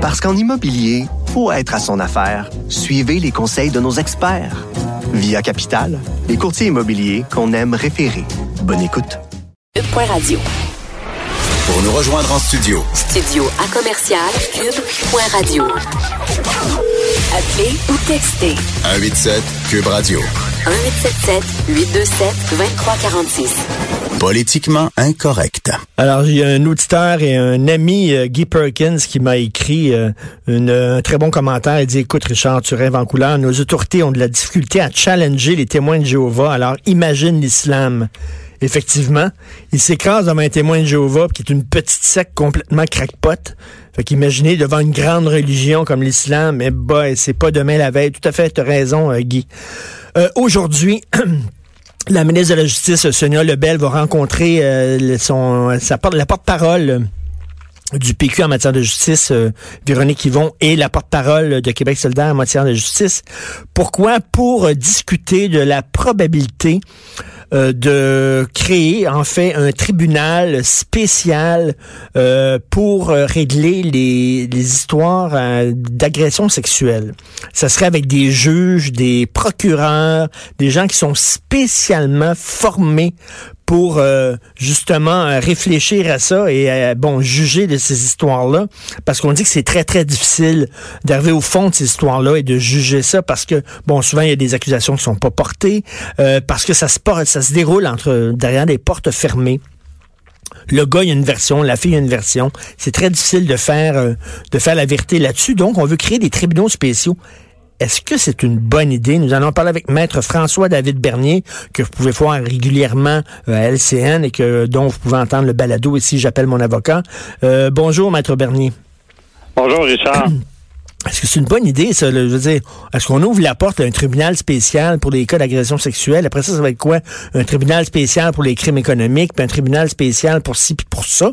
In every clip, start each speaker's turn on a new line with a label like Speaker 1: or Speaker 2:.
Speaker 1: Parce qu'en immobilier, faut être à son affaire. Suivez les conseils de nos experts. Via Capital, les courtiers immobiliers qu'on aime référer. Bonne écoute.
Speaker 2: Cube Radio.
Speaker 3: Pour nous rejoindre en studio.
Speaker 2: Studio à commercial cube.radio. Appelez ou textez
Speaker 3: 187 Cube Radio.
Speaker 2: 1877 827 2346.
Speaker 3: Politiquement incorrect.
Speaker 4: Alors, il y a un auditeur et un ami, euh, Guy Perkins, qui m'a écrit euh, une- un très bon commentaire. Il dit, écoute, Richard, tu rêves en couleur. Nos autorités ont de la difficulté à challenger les témoins de Jéhovah. Alors, imagine l'islam. Effectivement, il s'écrase devant un témoin de Jéhovah, qui est une petite secte complètement crackpot. Fait qu'imaginez devant une grande religion comme l'islam, mais bah, c'est pas demain la veille. Tout à fait, tu as raison, euh, Guy. Euh, Aujourd'hui, la ministre de la Justice, Sonia Lebel, va rencontrer euh, son, sa la porte-parole euh, du PQ en matière de justice, euh, Véronique Yvon, et la porte-parole de Québec solidaire en matière de justice. Pourquoi? Pour euh, discuter de la probabilité euh, de créer en fait un tribunal spécial euh, pour euh, régler les, les histoires euh, d'agression sexuelle. Ça serait avec des juges, des procureurs, des gens qui sont spécialement formés pour euh, justement réfléchir à ça et bon juger de ces histoires-là parce qu'on dit que c'est très très difficile d'arriver au fond de ces histoires-là et de juger ça parce que bon souvent il y a des accusations qui sont pas portées parce que ça se porte- se déroule entre derrière des portes fermées. Le gars, il y a une version, la fille, a une version. C'est très difficile de faire, euh, de faire la vérité là-dessus. Donc, on veut créer des tribunaux spéciaux. Est-ce que c'est une bonne idée? Nous allons parler avec Maître François-David Bernier, que vous pouvez voir régulièrement euh, à LCN et que dont vous pouvez entendre le balado ici, j'appelle mon avocat. Euh, bonjour, Maître Bernier.
Speaker 5: Bonjour, Richard.
Speaker 4: Est-ce que c'est une bonne idée, ça? je veux dire, est-ce qu'on ouvre la porte à un tribunal spécial pour les cas d'agression sexuelle? Après ça, ça va être quoi? Un tribunal spécial pour les crimes économiques, puis un tribunal spécial pour ci, puis pour ça?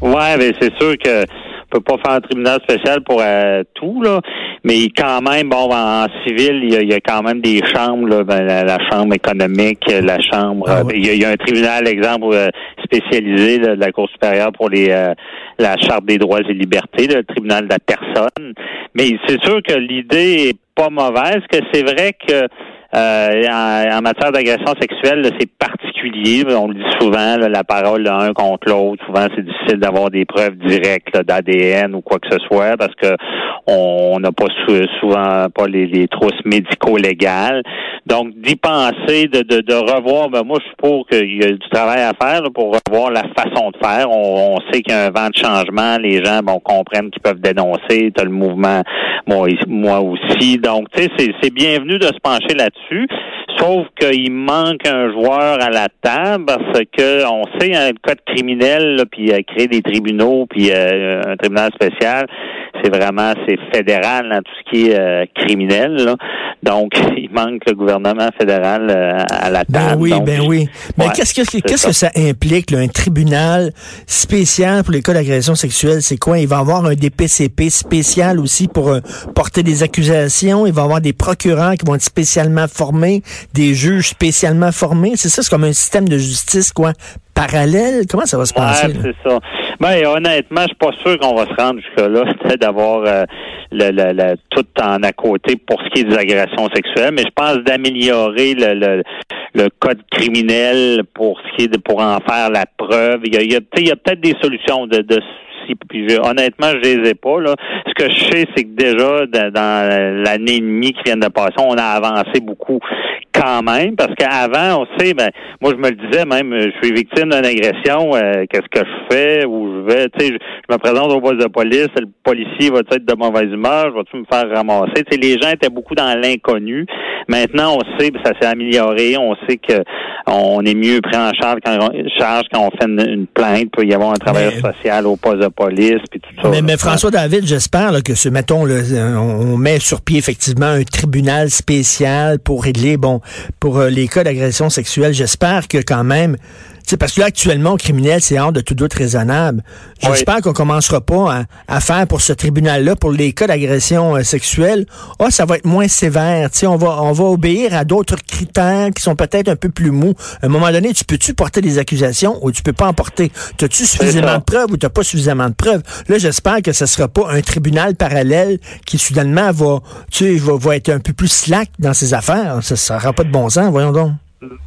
Speaker 5: ouais, mais c'est sûr que peut pas faire un tribunal spécial pour euh, tout, là. Mais quand même, bon, en civil, il y a, il y a quand même des chambres, là, ben, la, la chambre économique, la chambre.
Speaker 4: Ah
Speaker 5: euh,
Speaker 4: ouais.
Speaker 5: il, y a, il y a un tribunal, exemple, euh, spécialisé là, de la Cour supérieure pour les euh, la Charte des droits et libertés, le tribunal de la personne. Mais c'est sûr que l'idée est pas mauvaise, que c'est vrai que euh, en, en matière d'agression sexuelle, c'est particulier. On le dit souvent, là, la parole l'un contre l'autre. Souvent, c'est difficile d'avoir des preuves directes d'ADN ou quoi que ce soit parce que on n'a pas sou- souvent pas les, les trousses médico-légales. Donc, d'y penser, de, de, de revoir, ben moi, je suis pour qu'il y a du travail à faire là, pour revoir la façon de faire. On, on sait qu'il y a un vent de changement. Les gens, bon, comprennent qu'ils peuvent dénoncer. Tu le mouvement, moi, moi aussi. Donc, tu sais, c'est bienvenu de se pencher là-dessus. Sauf qu'il manque un joueur à la table parce que on sait un code criminel, puis euh, créer des tribunaux, puis euh, un tribunal spécial, c'est vraiment c'est fédéral dans tout ce qui est euh, criminel. Donc, il manque le gouvernement fédéral euh, à la
Speaker 4: Ben
Speaker 5: table.
Speaker 4: oui,
Speaker 5: Donc,
Speaker 4: ben oui. Mais
Speaker 5: ouais,
Speaker 4: qu'est-ce que qu'est-ce que ça implique, là, un tribunal spécial pour les cas d'agression sexuelle? C'est quoi? Il va y avoir un DPCP spécial aussi pour euh, porter des accusations? Il va y avoir des procureurs qui vont être spécialement formés, des juges spécialement formés? C'est ça, c'est comme un système de justice, quoi, parallèle? Comment ça va se passer?
Speaker 5: Ouais,
Speaker 4: là?
Speaker 5: c'est ça. Ben, honnêtement, je suis pas sûr qu'on va se rendre jusque-là, d'avoir euh, le, le- tout en à côté pour ce qui est des agressions sexuelles, mais je pense d'améliorer le, le, le code criminel pour ce qui est de pour en faire la preuve. Il y a, il y a, y a peut-être des solutions de, de puis je- honnêtement, je les ai pas. Là. Ce que je sais, c'est que déjà, dans, l'année et demie qui vient de passer, on a avancé beaucoup quand même, parce qu'avant, on sait, ben, moi je me le disais même, je suis victime d'une agression, euh, qu'est-ce que je fais, où je vais, tu sais, je, je me présente au poste de police, le policier va être de mauvaise humeur, je vais-tu me faire ramasser, tu sais, les gens étaient beaucoup dans l'inconnu. Maintenant, on sait, ça s'est amélioré, on sait que on est mieux pris en charge quand on, charge quand on fait une, une plainte, il peut y avoir un travailleur social au poste de police, puis tout ça.
Speaker 4: Mais. François David, j'espère que ce, mettons, on met sur pied effectivement un tribunal spécial pour régler, bon, pour euh, les cas d'agression sexuelle. J'espère que quand même sais, parce que là, actuellement, au criminel, c'est hors de tout doute raisonnable. J'espère qu'on commencera pas à, faire pour ce tribunal-là, pour les cas d'agression euh, sexuelle, oh, ça va être moins sévère. Tu sais, on va, on va obéir à d'autres critères qui sont peut-être un peu plus mous. À un moment donné, tu peux-tu porter des accusations ou tu peux pas en porter? As-tu suffisamment de preuves ou t'as pas suffisamment de preuves? Là, j'espère que ce sera pas un tribunal parallèle qui soudainement va, tu sais, va, va être un peu plus slack dans ses affaires. Ça n'aura pas de bon sens, voyons donc.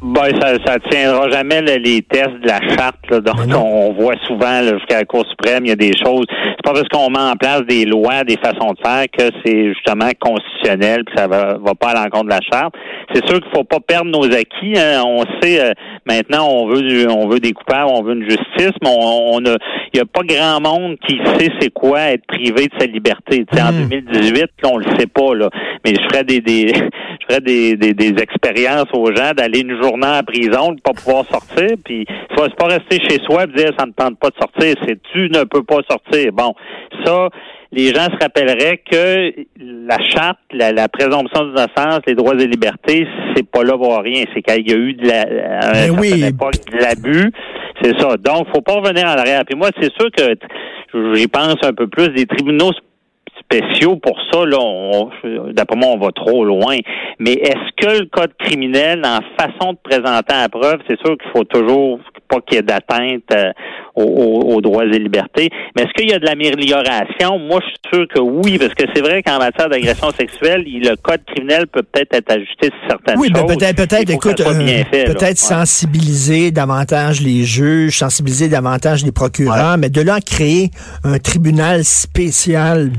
Speaker 5: Ben, ça, ça tiendra jamais les tests de la charte là, donc on, voit souvent jusqu'à la Cour suprême, il y a des choses. C'est pas parce qu'on met en place des lois, des façons de faire que c'est justement constitutionnel, puis ça va, va pas à l'encontre de la charte. C'est sûr qu'il faut pas perdre nos acquis. Hein. On sait euh, maintenant on veut on veut des coupables, on veut une justice, mais on, a il y a pas grand monde qui sait c'est quoi être privé de sa liberté. En 2018, mm. là, on le sait pas là, mais je ferais des, des je ferais des, des, des expériences aux gens d'aller une journée en prison, de pas pouvoir sortir, puis c'est pas rester chez soi et dire ça ne tente pas de sortir, c'est tu ne peux pas sortir. Bon, ça, les gens se rappelleraient que la charte, la, présomption d'innocence, les droits et libertés, c'est pas là pour rien. C'est qu'il y a eu de la,
Speaker 4: ben
Speaker 5: de l'abus. C'est ça. Donc, faut pas revenir en arrière. Puis moi, c'est sûr que j'y pense un peu plus. des tribunaux spéciaux pour ça, là, d'après moi, on va trop loin. Mais est-ce que le code criminel, en façon de présenter la preuve, c'est sûr qu'il faut toujours pas qu'il y ait d'atteinte euh, aux, droits et libertés. Mais est-ce qu'il y a de l'amélioration? Moi, je suis sûr que oui, parce que c'est vrai qu'en matière d'agression sexuelle, le code criminel peut peut-être être ajusté sur certaines
Speaker 4: oui,
Speaker 5: choses.
Speaker 4: Oui, peut-être, peut-être, écoute, euh, peut-être sensibiliser davantage les juges, sensibiliser davantage les procureurs, mais de là à créer un tribunal spécial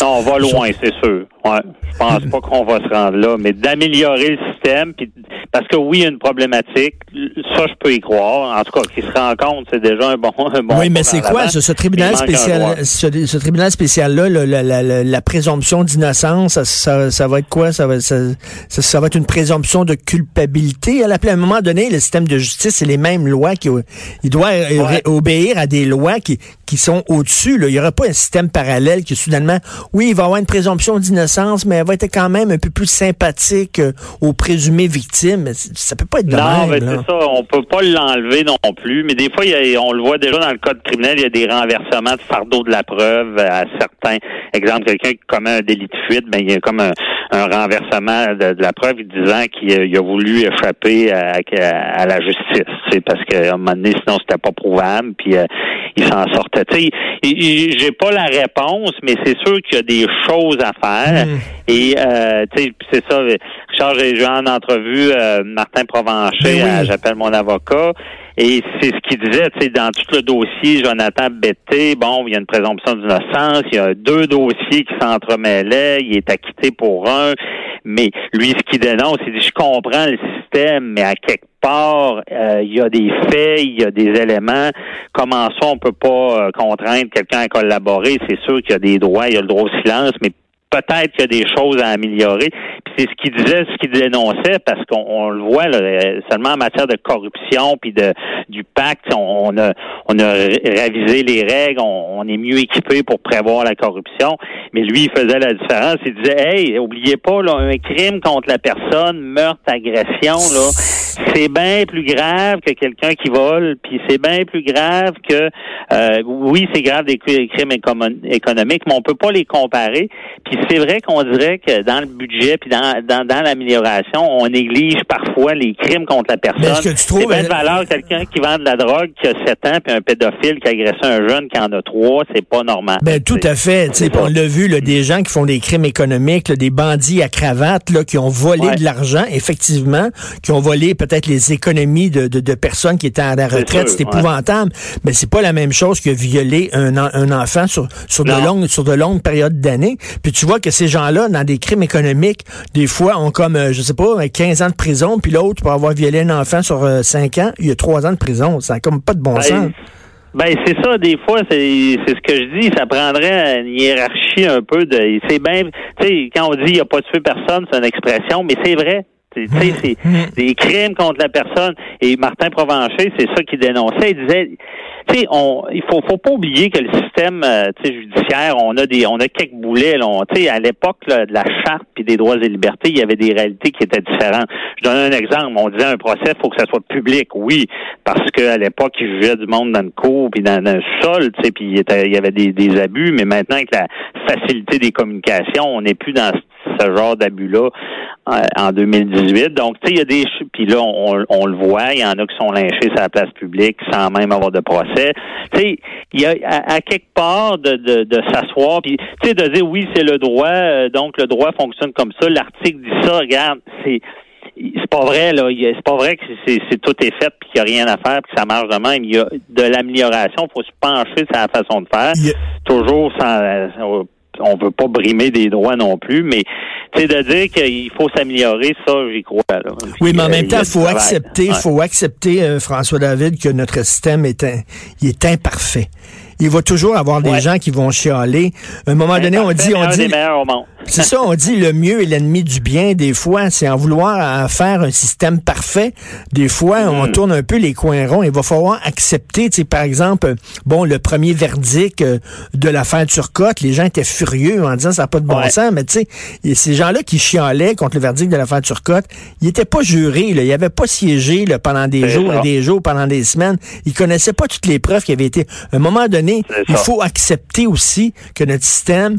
Speaker 5: non, on va loin, c'est sûr. Ouais. Je pense pas qu'on va se rendre là, mais d'améliorer le système, puis parce que oui, il y a une problématique, ça je peux y croire. En tout cas, qu'il se rend compte, c'est déjà un bon, un bon
Speaker 4: Oui, mais c'est quoi? ce, tribunal spécial, ce, tribunal spécial là, la, la, la, présomption d'innocence, ça, ça, va être quoi? Ça va, ça, ça, va être une présomption de culpabilité? À, à un moment donné, le système de justice, c'est les mêmes lois qui, il doit obéir à des lois qui, qui sont au-dessus. Il y aura pas un système parallèle qui soudainement, oui, il va y avoir une présomption d'innocence mais elle va être quand même un peu plus sympathique euh, aux présumées victimes. Ça peut pas être de
Speaker 5: non,
Speaker 4: mais
Speaker 5: c'est ça. On peut pas l'enlever non plus. Mais des fois, on le voit déjà dans le code criminel, il y a des renversements de fardeau de la preuve à certains. Exemple, quelqu'un qui commet un délit de fuite, ben il y a comme un, renversement de, la preuve disant qu'il a, voulu échapper à, la justice. C'est parce qu'à un moment donné, sinon c'était pas prouvable. Puis euh, il s'en sortait. J'ai pas la réponse, mais c'est sûr qu'il y a des choses à faire. Mm. Et euh, tu sais, c'est ça. Richard, j'ai en entrevue euh, Martin Provencher, ben j'appelle mon avocat. Et c'est ce qu'il disait, tu sais, dans tout le dossier, Jonathan Betté, bon, il y a une présomption d'innocence, il y a deux dossiers qui s'entremêlaient, il est acquitté pour un, mais lui, ce qu'il dénonce, il dit, je comprends le système, mais à quelque part, euh, il y a des faits, il y a des éléments. Comment ça, on peut pas euh, contraindre quelqu'un à collaborer? C'est sûr qu'il y a des droits, il y a le droit au silence, mais peut-être qu'il y a des choses à améliorer. Puis c'est ce qu'il disait, ce qu'il dénonçait, parce qu'on le voit là, seulement en matière de corruption puis de du pacte, on, a on a révisé les règles, on, est mieux équipé pour prévoir la corruption. Mais lui, il faisait la différence. Il disait, hey, oubliez pas là, un crime contre la personne, meurtre, agression, là, c'est bien plus grave que quelqu'un qui vole. Puis c'est bien plus grave que, euh, oui, c'est grave des crimes économiques, mais on peut pas les comparer. Puis c'est vrai qu'on dirait que dans le budget puis dans, dans, dans l'amélioration, on néglige parfois les crimes contre la personne. C'est bien de valeur quelqu'un qui vend de la drogue qui a 7 ans puis un pédophile qui a agressé un jeune qui en a 3, c'est pas normal.
Speaker 4: Ben tout à fait, on l'a vu là, des gens qui font des crimes économiques, des bandits à cravate là qui ont volé de l'argent effectivement, qui ont volé peut-être les économies de, de, de, personnes qui étaient à la retraite, c'est épouvantable, mais c'est pas la même chose que violer un, un enfant sur sur de longues sur de longues périodes d'années. Puis tu vois que ces gens-là, dans des crimes économiques, des fois, ont comme, euh, je sais pas, 15 ans de prison, puis l'autre, pour avoir violé un enfant sur 5 euh, ans, il y a 3 ans de prison. Ça n'a comme pas de bon ben, sens.
Speaker 5: Ben c'est ça, des fois, c'est ce que je dis, ça prendrait une hiérarchie un peu de. C'est bien, tu sais, quand on dit il n'y a pas tué personne, c'est une expression, mais c'est vrai. Tu sais, c'est des crimes contre la personne. Et Martin Provencher, c'est ça qu'il dénonçait. Il disait, tu sais, on, il faut, faut pas oublier que le système, euh, judiciaire, on a des, on a quelques boulets. Là, sais, à l'époque de la charte puis des droits et libertés, il y avait des réalités qui étaient différentes. Je donne un exemple. On disait un procès, faut que ça soit public. Oui, parce qu'à l'époque, il jugeait du monde dans le cour puis dans, le sol, tu sais, puis il y avait des, des abus. Mais maintenant, avec la facilité des communications, on n'est plus dans ce genre d'abus-là euh, en 2018. Donc, tu sais, il y a des... Puis là, on, on, le voit, il y en a qui sont lynchés sur la place publique sans même avoir de procès. Tu sais, il y a à, quelque part de, de, de s'asseoir, puis tu sais, de dire oui, c'est le droit, euh, donc le droit fonctionne comme ça, l'article dit ça, regarde, c'est c'est pas vrai là, c'est pas vrai que c'est tout est fait puis qu'il n'y a rien à faire puis que ça marche de même. Il y a de l'amélioration, il faut se pencher sur la façon de faire, toujours sans euh, on veut pas brimer des droits non plus, mais c'est de dire qu'il faut s'améliorer, ça, j'y crois. Là.
Speaker 4: Oui, mais en même temps, il faut accepter, faut accepter, euh, François David, que notre système est, il est imparfait il va toujours avoir des gens qui vont chialer. À un moment donné, on dit, on dit, c'est ça, on dit le mieux est l'ennemi du bien. Des fois, c'est en vouloir faire un système parfait. Des fois, on mm. tourne un peu les coins ronds. Il va falloir accepter, tu sais, par exemple, bon, le premier verdict euh, de l'affaire Turcotte, les gens étaient furieux en disant ça n'a pas de bon sens, mais tu sais, ces gens-là qui chialaient contre le verdict de l'affaire Turcotte, ils n'étaient pas jurés, là, ils n'avaient pas siégé là, pendant des jours et des jours, pendant des semaines. Ils connaissaient pas toutes les preuves qui avaient été. À un moment donné, il faut accepter aussi que notre système,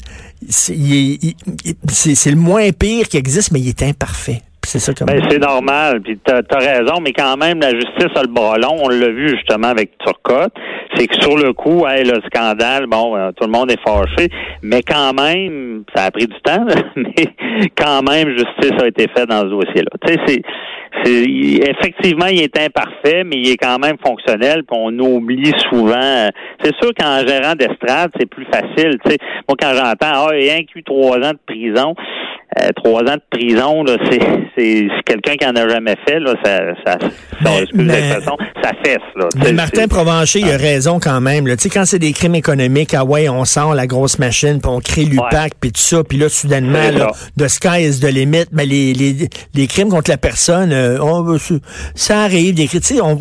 Speaker 4: c'est le moins pire qui existe, mais il est imparfait. C'est ça
Speaker 5: ben, c'est normal, puis tu as, raison, mais quand même, la justice a le bras long. On l'a vu justement avec Turcotte. C'est que sur le coup, le scandale, bon, euh, tout le monde est fâché, mais quand même, ça a pris du temps, mais quand même, justice a été faite dans ce dossier-là. Tu sais, c'est effectivement, il est imparfait, mais il est quand même fonctionnel. Puis on oublie souvent. C'est sûr qu'en gérant d'estrade, c'est plus facile. sais Moi, quand j'entends, ah, il y a un eu trois ans de prison. Euh, trois ans de prison, là, c'est, c'est, quelqu'un qui en a jamais fait, là, ça, ça, ça fesse, là.
Speaker 4: Mais Martin Provencher, il a raison quand même, là. Tu sais, quand c'est des crimes économiques, ah ouais, on sent la grosse machine, puis on crée l'UPAC, puis tout ça, puis là, soudainement, là, the sky is the limit, mais les, les, les crimes contre la personne, euh, on, ça arrive, des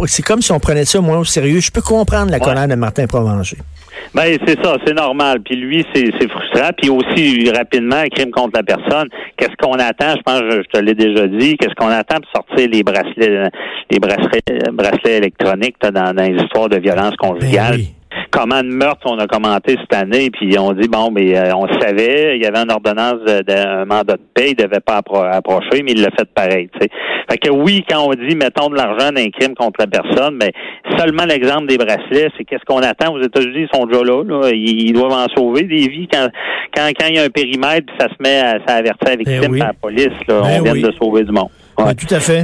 Speaker 4: c'est comme si on prenait ça moins au sérieux. Je peux comprendre la colère de Martin Provencher.
Speaker 5: Ben c'est ça, c'est normal. Puis lui, c'est frustrant. Puis aussi rapidement, un crime contre la personne. Qu'est-ce qu'on attend? Je pense, je, te l'ai déjà dit. Qu'est-ce qu'on attend pour sortir les bracelets, les bracelets, bracelets électroniques dans, dans les histoires de violence conjugale? Ben comment de meurtre on a commenté cette année, puis on dit bon, mais euh, on savait, il y avait une ordonnance d'un mandat de paix, il devait pas approcher, mais il l'a fait pareil. T'sais. Fait que oui, quand on dit mettons de l'argent d'un crime contre la personne, mais seulement l'exemple des bracelets, c'est qu'est-ce qu'on attend? Aux États-Unis, ils sont déjà là, là. Ils, doivent en sauver des vies quand quand, quand il y a un périmètre, puis ça se met à ça avertir la victime ben par la police, là, ben on vient de sauver du monde.
Speaker 4: Ouais. tout à fait.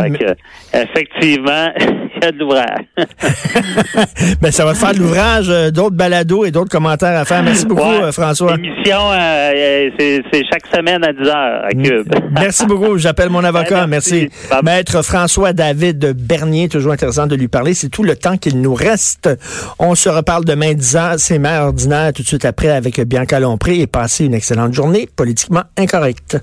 Speaker 5: effectivement, il y a de l'ouvrage.
Speaker 4: ben, ça va faire de l'ouvrage, euh, d'autres balados et d'autres commentaires à faire. Merci beaucoup, euh, François.
Speaker 5: L'émission, euh, c'est chaque semaine à 10 heures à Cube.
Speaker 4: Merci beaucoup. J'appelle mon avocat. Merci. Maître François David Bernier, toujours intéressant de lui parler. C'est tout le temps qu'il nous reste. On se reparle demain 10 heures. C'est mère ordinaire tout de suite après avec Bianca Lompré et passez une excellente journée politiquement incorrecte.